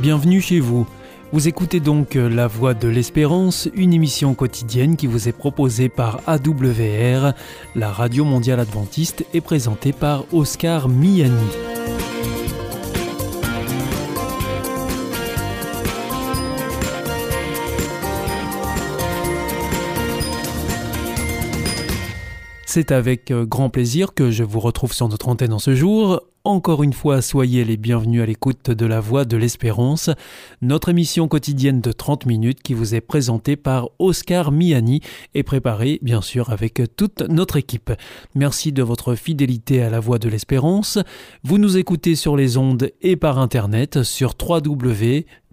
Bienvenue chez vous. Vous écoutez donc La Voix de l'Espérance, une émission quotidienne qui vous est proposée par AWR, la radio mondiale adventiste, et présentée par Oscar Miani. C'est avec euh, grand plaisir que je vous retrouve sur notre antenne en ce jour. Encore une fois, soyez les bienvenus à l'écoute de la Voix de l'Espérance, notre émission quotidienne de 30 minutes qui vous est présentée par Oscar Miani et préparée bien sûr avec toute notre équipe. Merci de votre fidélité à la Voix de l'Espérance. Vous nous écoutez sur les ondes et par internet sur www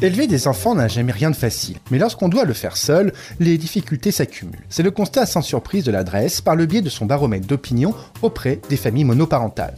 Élever des enfants n'a jamais rien de facile, mais lorsqu'on doit le faire seul, les difficultés s'accumulent. C'est le constat sans surprise de l'adresse par le biais de son baromètre d'opinion auprès des familles monoparentales.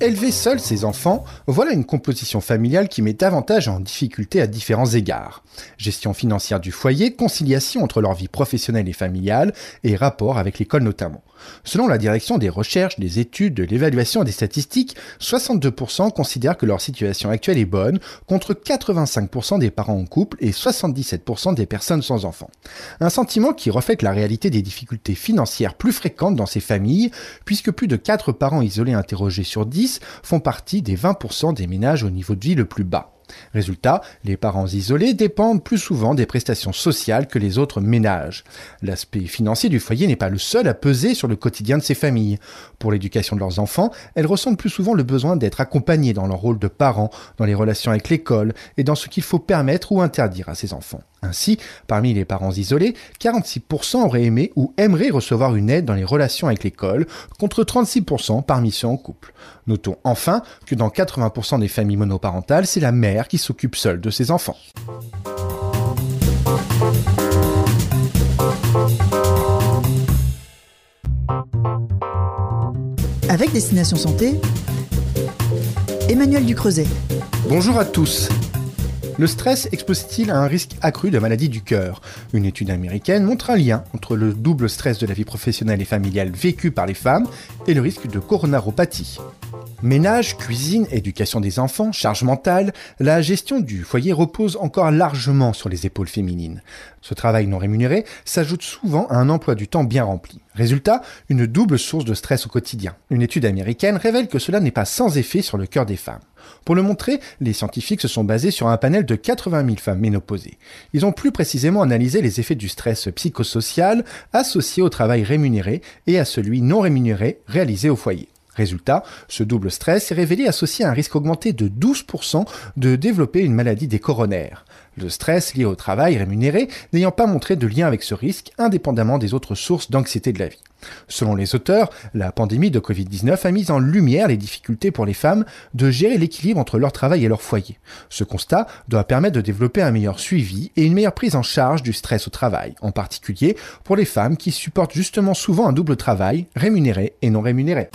Élever seul ses enfants, voilà une composition familiale qui met davantage en difficulté à différents égards. Gestion financière du foyer, conciliation entre leur vie professionnelle et familiale, et rapport avec l'école notamment. Selon la direction des recherches, des études, de l'évaluation et des statistiques, 62% considèrent que leur situation actuelle est bonne, contre 85% des parents en couple et 77% des personnes sans enfants. Un sentiment qui reflète la réalité des difficultés financières plus fréquentes dans ces familles, puisque plus de 4 parents isolés interrogés sur 10 font partie des 20% des ménages au niveau de vie le plus bas. Résultat, les parents isolés dépendent plus souvent des prestations sociales que les autres ménages. L'aspect financier du foyer n'est pas le seul à peser sur le quotidien de ces familles. Pour l'éducation de leurs enfants, elles ressentent plus souvent le besoin d'être accompagnées dans leur rôle de parents, dans les relations avec l'école et dans ce qu'il faut permettre ou interdire à ces enfants. Ainsi, parmi les parents isolés, 46% auraient aimé ou aimeraient recevoir une aide dans les relations avec l'école, contre 36% parmi ceux en couple. Notons enfin que dans 80% des familles monoparentales, c'est la mère qui s'occupe seule de ses enfants. Avec Destination Santé, Emmanuel Ducreuset. Bonjour à tous. Le stress expose-t-il à un risque accru de maladie du cœur? Une étude américaine montre un lien entre le double stress de la vie professionnelle et familiale vécu par les femmes et le risque de coronaropathie. Ménage, cuisine, éducation des enfants, charge mentale, la gestion du foyer repose encore largement sur les épaules féminines. Ce travail non rémunéré s'ajoute souvent à un emploi du temps bien rempli. Résultat, une double source de stress au quotidien. Une étude américaine révèle que cela n'est pas sans effet sur le cœur des femmes. Pour le montrer, les scientifiques se sont basés sur un panel de 80 000 femmes ménopausées. Ils ont plus précisément analysé les effets du stress psychosocial associé au travail rémunéré et à celui non rémunéré réalisé au foyer. Résultat, ce double stress est révélé associé à un risque augmenté de 12% de développer une maladie des coronaires. Le stress lié au travail rémunéré n'ayant pas montré de lien avec ce risque indépendamment des autres sources d'anxiété de la vie. Selon les auteurs, la pandémie de Covid-19 a mis en lumière les difficultés pour les femmes de gérer l'équilibre entre leur travail et leur foyer. Ce constat doit permettre de développer un meilleur suivi et une meilleure prise en charge du stress au travail, en particulier pour les femmes qui supportent justement souvent un double travail, rémunéré et non rémunéré.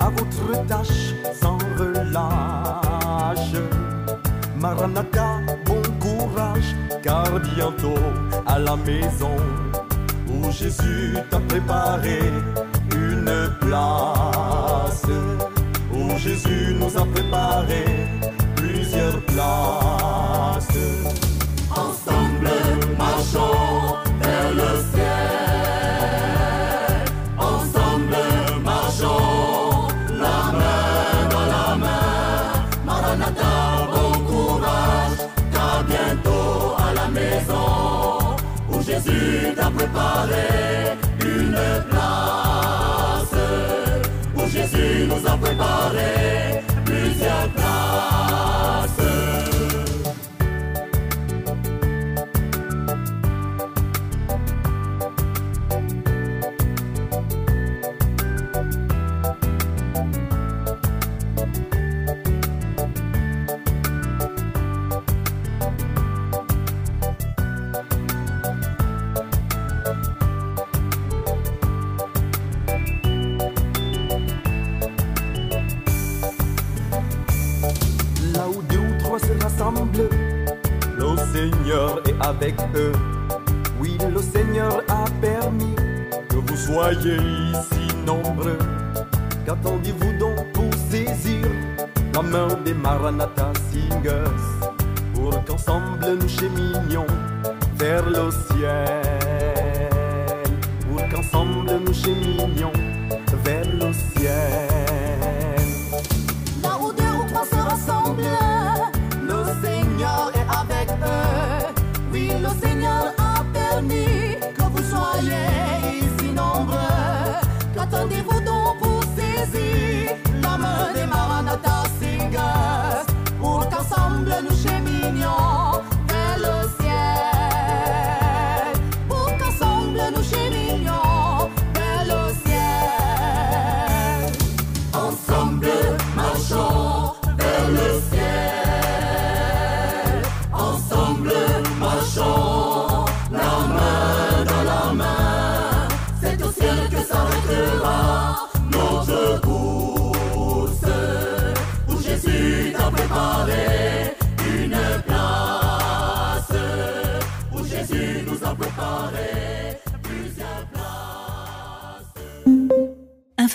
à votre tâche sans relâche. Maranatha, bon courage, car bientôt à la maison où Jésus t'a préparé une place, où Jésus nous a préparé plusieurs places. Ensemble, marchons vers le ciel. up, everybody. Oui, le Seigneur a permis que vous soyez ici nombreux. Qu'attendez-vous donc pour saisir la main des Maranatha Singers pour qu'ensemble nous cheminions vers le ciel? Pour qu'ensemble nous cheminions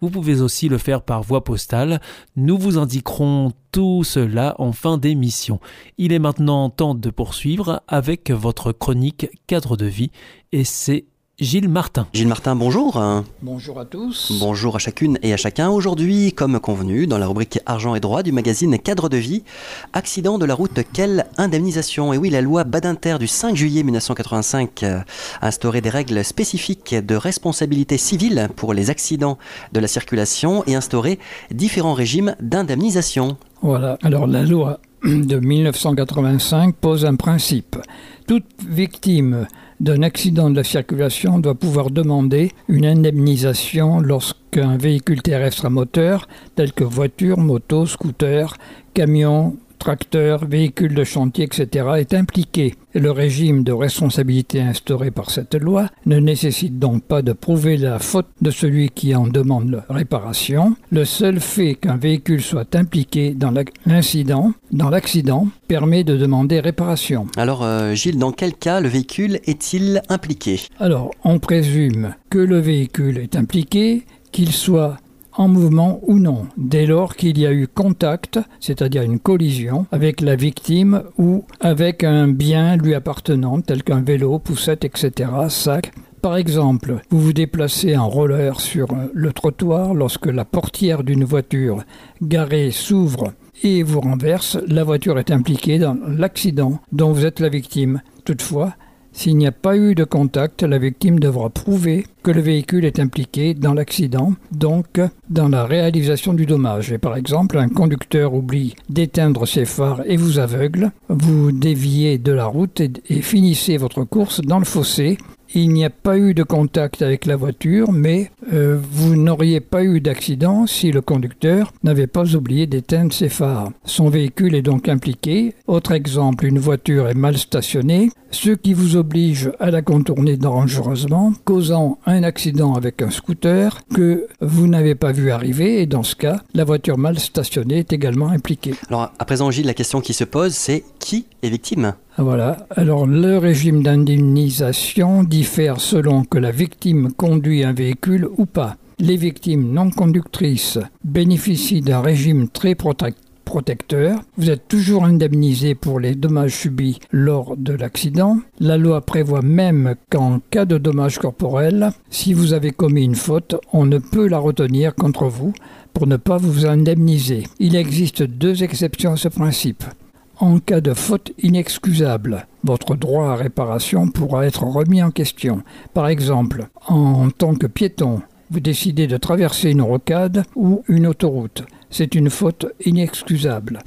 Vous pouvez aussi le faire par voie postale. Nous vous indiquerons tout cela en fin d'émission. Il est maintenant temps de poursuivre avec votre chronique cadre de vie et c'est Gilles Martin. Gilles Martin, bonjour. Bonjour à tous. Bonjour à chacune et à chacun. Aujourd'hui, comme convenu, dans la rubrique Argent et droit du magazine Cadre de vie, accident de la route, quelle indemnisation? Et oui, la loi Badinter du 5 juillet 1985 euh, a instauré des règles spécifiques de responsabilité civile pour les accidents de la circulation et instauré différents régimes d'indemnisation. Voilà, alors la loi de 1985 pose un principe. Toute victime d'un accident de la circulation doit pouvoir demander une indemnisation lorsqu'un véhicule terrestre à moteur, tel que voiture, moto, scooter, camion, tracteur, véhicule de chantier, etc., est impliqué. Le régime de responsabilité instauré par cette loi ne nécessite donc pas de prouver la faute de celui qui en demande réparation. Le seul fait qu'un véhicule soit impliqué dans l'incident, dans l'accident, permet de demander réparation. Alors, euh, Gilles, dans quel cas le véhicule est-il impliqué? Alors, on présume que le véhicule est impliqué, qu'il soit en mouvement ou non, dès lors qu'il y a eu contact, c'est-à-dire une collision, avec la victime ou avec un bien lui appartenant, tel qu'un vélo, poussette, etc., sac. Par exemple, vous vous déplacez en roller sur le trottoir lorsque la portière d'une voiture garée s'ouvre et vous renverse, la voiture est impliquée dans l'accident dont vous êtes la victime. Toutefois, s'il n'y a pas eu de contact, la victime devra prouver que le véhicule est impliqué dans l'accident, donc dans la réalisation du dommage. Et par exemple, un conducteur oublie d'éteindre ses phares et vous aveugle, vous déviez de la route et, et finissez votre course dans le fossé il n'y a pas eu de contact avec la voiture, mais euh, vous n'auriez pas eu d'accident si le conducteur n'avait pas oublié d'éteindre ses phares. Son véhicule est donc impliqué. Autre exemple, une voiture est mal stationnée, ce qui vous oblige à la contourner dangereusement, causant un accident avec un scooter que vous n'avez pas vu arriver, et dans ce cas, la voiture mal stationnée est également impliquée. Alors, à présent, Gilles, la question qui se pose, c'est qui est victime? Voilà. Alors le régime d'indemnisation selon que la victime conduit un véhicule ou pas. Les victimes non conductrices bénéficient d'un régime très protecteur. Vous êtes toujours indemnisé pour les dommages subis lors de l'accident. La loi prévoit même qu'en cas de dommages corporels, si vous avez commis une faute, on ne peut la retenir contre vous pour ne pas vous indemniser. Il existe deux exceptions à ce principe en cas de faute inexcusable. Votre droit à réparation pourra être remis en question. Par exemple, en tant que piéton, vous décidez de traverser une rocade ou une autoroute. C'est une faute inexcusable.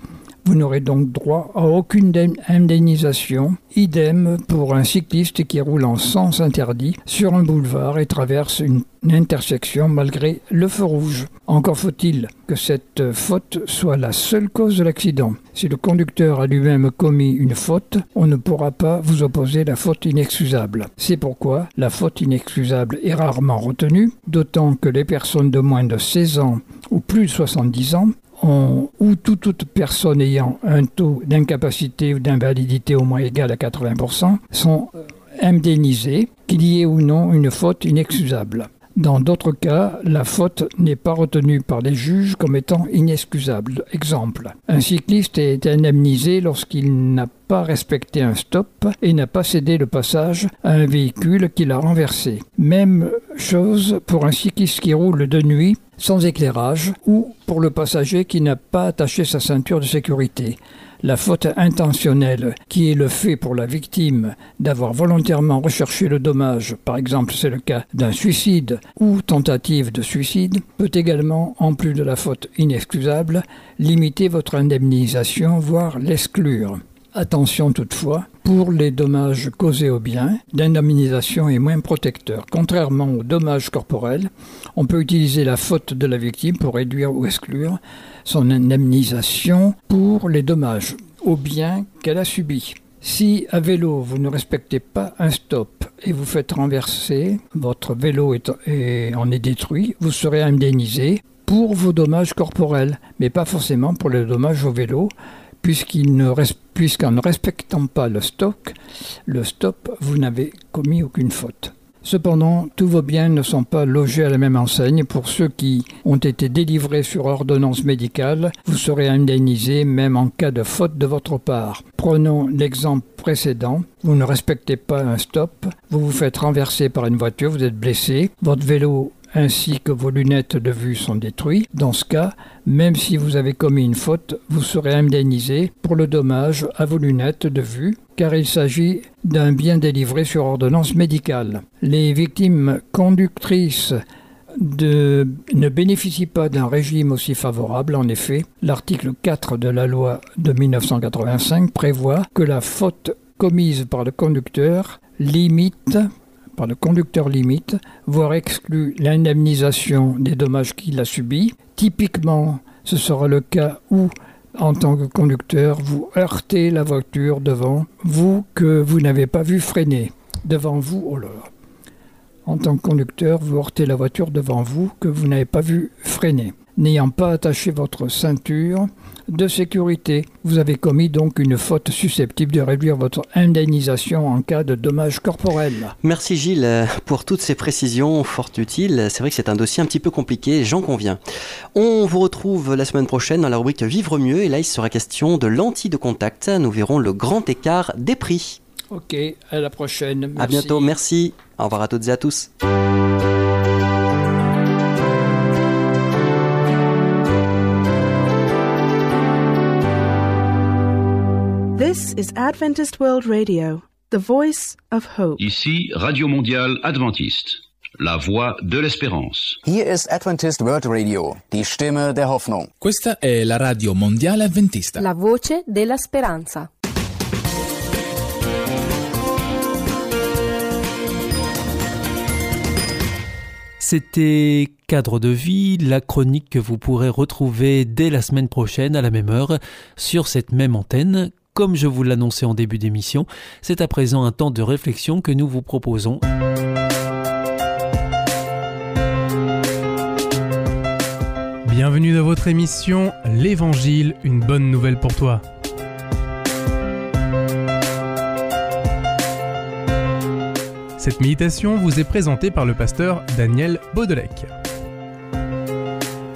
Vous n'aurez donc droit à aucune indem- indemnisation. Idem pour un cycliste qui roule en sens interdit sur un boulevard et traverse une intersection malgré le feu rouge. Encore faut-il que cette faute soit la seule cause de l'accident. Si le conducteur a lui-même commis une faute, on ne pourra pas vous opposer la faute inexcusable. C'est pourquoi la faute inexcusable est rarement retenue, d'autant que les personnes de moins de 16 ans ou plus de 70 ans ou toute, toute personne ayant un taux d'incapacité ou d'invalidité au moins égal à 80% sont euh, indemnisées, qu'il y ait ou non une faute inexcusable. Dans d'autres cas, la faute n'est pas retenue par les juges comme étant inexcusable. Exemple, un cycliste est indemnisé lorsqu'il n'a pas respecté un stop et n'a pas cédé le passage à un véhicule qui l'a renversé. Même chose pour un cycliste qui roule de nuit sans éclairage ou pour le passager qui n'a pas attaché sa ceinture de sécurité. La faute intentionnelle, qui est le fait pour la victime d'avoir volontairement recherché le dommage, par exemple c'est le cas d'un suicide ou tentative de suicide, peut également, en plus de la faute inexcusable, limiter votre indemnisation, voire l'exclure. Attention toutefois, pour les dommages causés au bien, l'indemnisation est moins protecteur. Contrairement aux dommages corporels, on peut utiliser la faute de la victime pour réduire ou exclure son indemnisation pour les dommages au bien qu'elle a subis. Si à vélo vous ne respectez pas un stop et vous faites renverser, votre vélo en est détruit, vous serez indemnisé pour vos dommages corporels, mais pas forcément pour les dommages au vélo, puisqu'en ne respectant pas le stock, le stop, vous n'avez commis aucune faute. Cependant, tous vos biens ne sont pas logés à la même enseigne. Pour ceux qui ont été délivrés sur ordonnance médicale, vous serez indemnisé même en cas de faute de votre part. Prenons l'exemple précédent. Vous ne respectez pas un stop, vous vous faites renverser par une voiture, vous êtes blessé, votre vélo ainsi que vos lunettes de vue sont détruites. Dans ce cas, même si vous avez commis une faute, vous serez indemnisé pour le dommage à vos lunettes de vue, car il s'agit d'un bien délivré sur ordonnance médicale. Les victimes conductrices ne bénéficient pas d'un régime aussi favorable. En effet, l'article 4 de la loi de 1985 prévoit que la faute commise par le conducteur limite par le conducteur limite, voire exclut l'indemnisation des dommages qu'il a subis. Typiquement, ce sera le cas où, en tant que conducteur, vous heurtez la voiture devant vous que vous n'avez pas vu freiner. Devant vous, là là. En tant que conducteur, vous heurtez la voiture devant vous que vous n'avez pas vu freiner. N'ayant pas attaché votre ceinture de sécurité, vous avez commis donc une faute susceptible de réduire votre indemnisation en cas de dommages corporels. Merci Gilles pour toutes ces précisions fort utiles. C'est vrai que c'est un dossier un petit peu compliqué, j'en conviens. On vous retrouve la semaine prochaine dans la rubrique Vivre mieux et là il sera question de lentilles de contact. Nous verrons le grand écart des prix. Ok, à la prochaine. À bientôt, merci. Au revoir à toutes et à tous. This is Adventist World Radio, the voice of hope. Ici Radio Mondiale Adventiste, la voix de l'espérance. Hier ist Adventist World Radio, die Stimme der Hoffnung. Questa è la radio mondiale avventista. La voce della speranza. C'était Cadre de vie, la chronique que vous pourrez retrouver dès la semaine prochaine à la même heure sur cette même antenne. Comme je vous l'annonçais en début d'émission, c'est à présent un temps de réflexion que nous vous proposons. Bienvenue dans votre émission L'Évangile, une bonne nouvelle pour toi. Cette méditation vous est présentée par le pasteur Daniel Baudelec.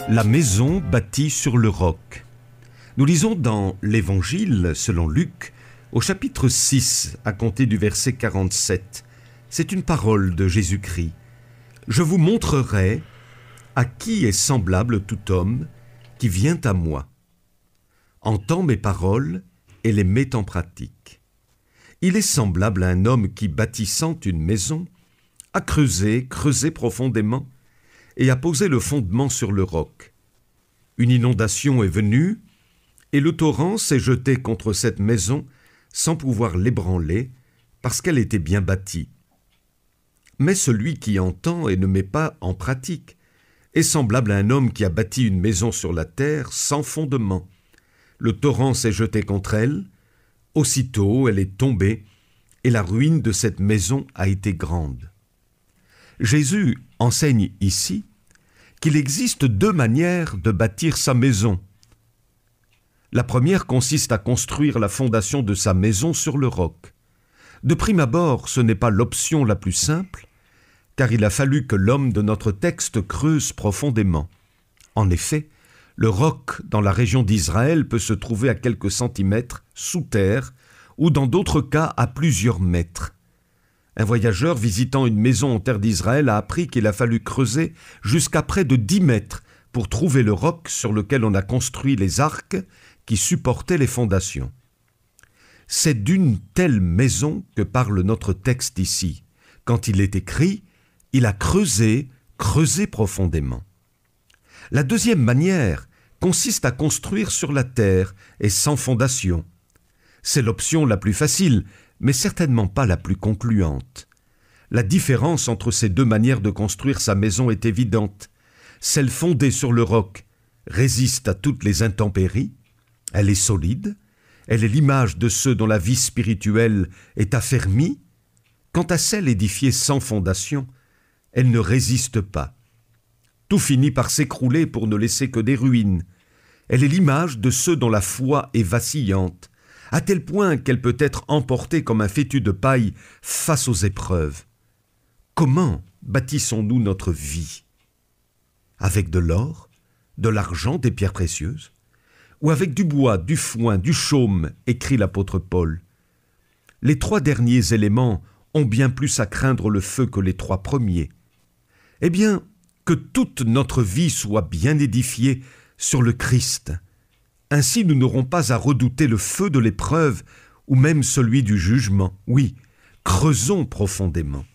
La maison bâtie sur le roc. Nous lisons dans l'Évangile, selon Luc, au chapitre 6, à compter du verset 47. C'est une parole de Jésus-Christ. Je vous montrerai à qui est semblable tout homme qui vient à moi, entend mes paroles et les met en pratique. Il est semblable à un homme qui, bâtissant une maison, a creusé, creusé profondément, et a posé le fondement sur le roc. Une inondation est venue, Et le torrent s'est jeté contre cette maison sans pouvoir l'ébranler, parce qu'elle était bien bâtie. Mais celui qui entend et ne met pas en pratique est semblable à un homme qui a bâti une maison sur la terre sans fondement. Le torrent s'est jeté contre elle, aussitôt elle est tombée, et la ruine de cette maison a été grande. Jésus enseigne ici qu'il existe deux manières de bâtir sa maison. La première consiste à construire la fondation de sa maison sur le roc. De prime abord, ce n'est pas l'option la plus simple, car il a fallu que l'homme de notre texte creuse profondément. En effet, le roc dans la région d'Israël peut se trouver à quelques centimètres sous terre, ou dans d'autres cas à plusieurs mètres. Un voyageur visitant une maison en terre d'Israël a appris qu'il a fallu creuser jusqu'à près de dix mètres pour trouver le roc sur lequel on a construit les arcs qui supportaient les fondations. C'est d'une telle maison que parle notre texte ici. Quand il est écrit, il a creusé, creusé profondément. La deuxième manière consiste à construire sur la terre et sans fondation. C'est l'option la plus facile, mais certainement pas la plus concluante. La différence entre ces deux manières de construire sa maison est évidente. Celle fondée sur le roc résiste à toutes les intempéries, elle est solide, elle est l'image de ceux dont la vie spirituelle est affermie. Quant à celle édifiée sans fondation, elle ne résiste pas. Tout finit par s'écrouler pour ne laisser que des ruines. Elle est l'image de ceux dont la foi est vacillante, à tel point qu'elle peut être emportée comme un fétu de paille face aux épreuves. Comment bâtissons-nous notre vie? Avec de l'or, de l'argent, des pierres précieuses? Ou avec du bois, du foin, du chaume écrit l'apôtre Paul. Les trois derniers éléments ont bien plus à craindre le feu que les trois premiers. Eh bien, que toute notre vie soit bien édifiée sur le Christ. Ainsi nous n'aurons pas à redouter le feu de l'épreuve ou même celui du jugement. Oui, creusons profondément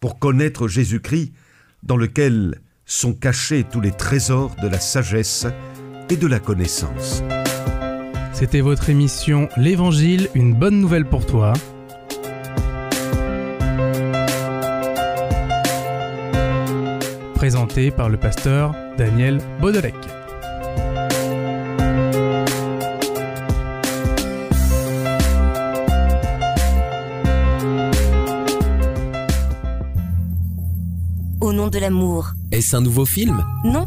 pour connaître Jésus-Christ dans lequel sont cachés tous les trésors de la sagesse et de la connaissance. C'était votre émission L'Évangile, une bonne nouvelle pour toi. Présentée par le pasteur Daniel Baudelec. Au nom de l'amour. Est-ce un nouveau film? Non,